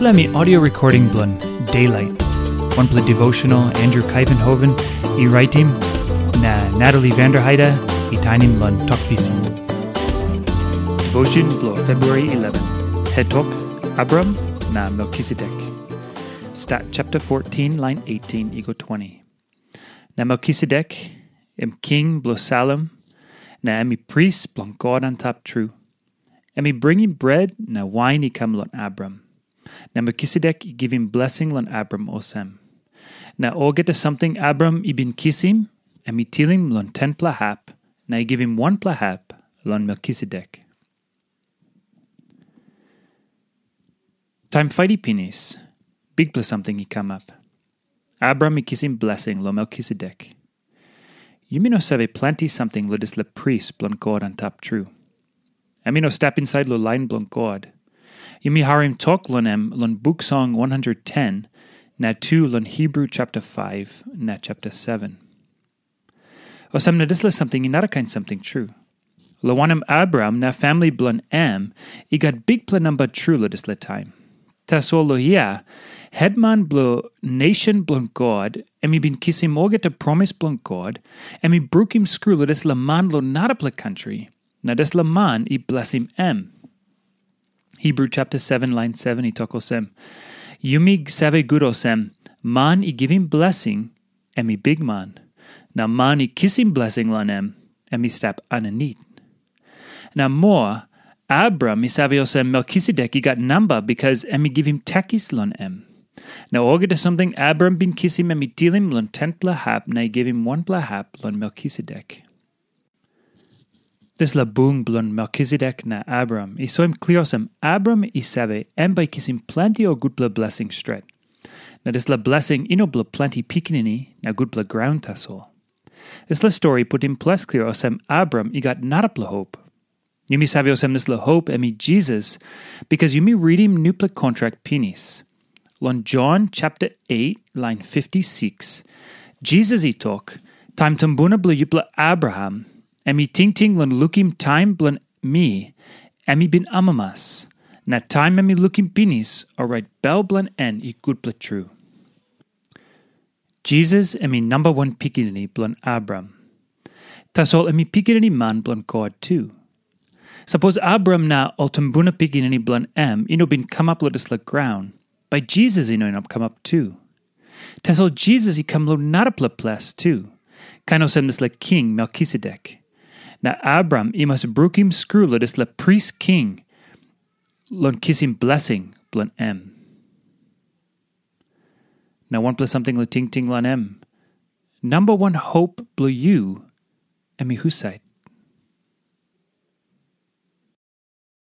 Me audio recording blun Daylight. One play devotional Andrew Kuyvenhoven, e writing na Natalie Vanderheide, e tinin lun talkpisin. Devotion blo February 11. Head talk Abram na Melchizedek. Stat chapter 14, line 18, ego 20. Na Melchizedek, em king blo Salem, na emi priest blon God on top true. Emi bringing bread na wine i come lon Abram. Na Melchizedek i give him blessing lon Abram osem. Na ogeta something Abram i bin kissim, emi tilim lon ten plahap, na i give him one plahap lon Melchizedek. Time fighty pinis. Big plus something he come up. Abram i kissim blessing lo Melchizedek. No save plenty something lo dis le priest blon God on top true. I may no step inside lo line blon God. You may harim talk lon em lon book song 110, na 2 lon Hebrew chapter 5, na chapter 7. O sam na dis le something inara kind something true. Lo wanem Abram na family blon am, i got big pla number true lo dis time. Tasol lo yeah, headman blo nation blon God, emi bin morget a promise blon God, emi brukim screw lo des la man lo natapla country, na des la man i bless him em. Hebrew chapter 7 line 7 i tokosem. Yumi save gudosem, man i give him blessing, emi big man. Na man i kiss him blessing lan em, emi step ananit. Na more, Abram isavios Melchizedek he got number because emi give him tekis lon em. Now orga to something Abram bin kissim emi tilim lon tent plahap na give him one plahap lon Melchizedek. This la bung blon Melchizedek na Abram. I saw him clearosem Abram isave em by kissim plenty o good bla blessing stret. Na this la blessing ino bla plenty pikinini na good bla ground tasol. This la story put in plus clear osem Abram i got not up la hope. You mi savios em this la hope emi Jesus, because you mi read him nupla contract penis. Lon John chapter 8, line 56, Jesus i talk, time tambuna bla yupla Abraham, emi ting ting lon lukim time blan mi, emi bin amamas, na time emi lukim pinis, alright bel blan en i good bla true. Jesus emi number one pikinini blan Abram. Tasol emi pikinini man blan God too. Suppose Abram na ultambuna pikinini blan em ino bin come up lotus la ground. By Jesus ino ino come up too. Tasol Jesus i come lo narapla ples too. Kano sem la king Melchizedek. Na Abram i must brukim lotus la priest king. Lon kissim blessing blan em. Now one plus something lo ting ting lan em. Number one hope blue you, emi husite.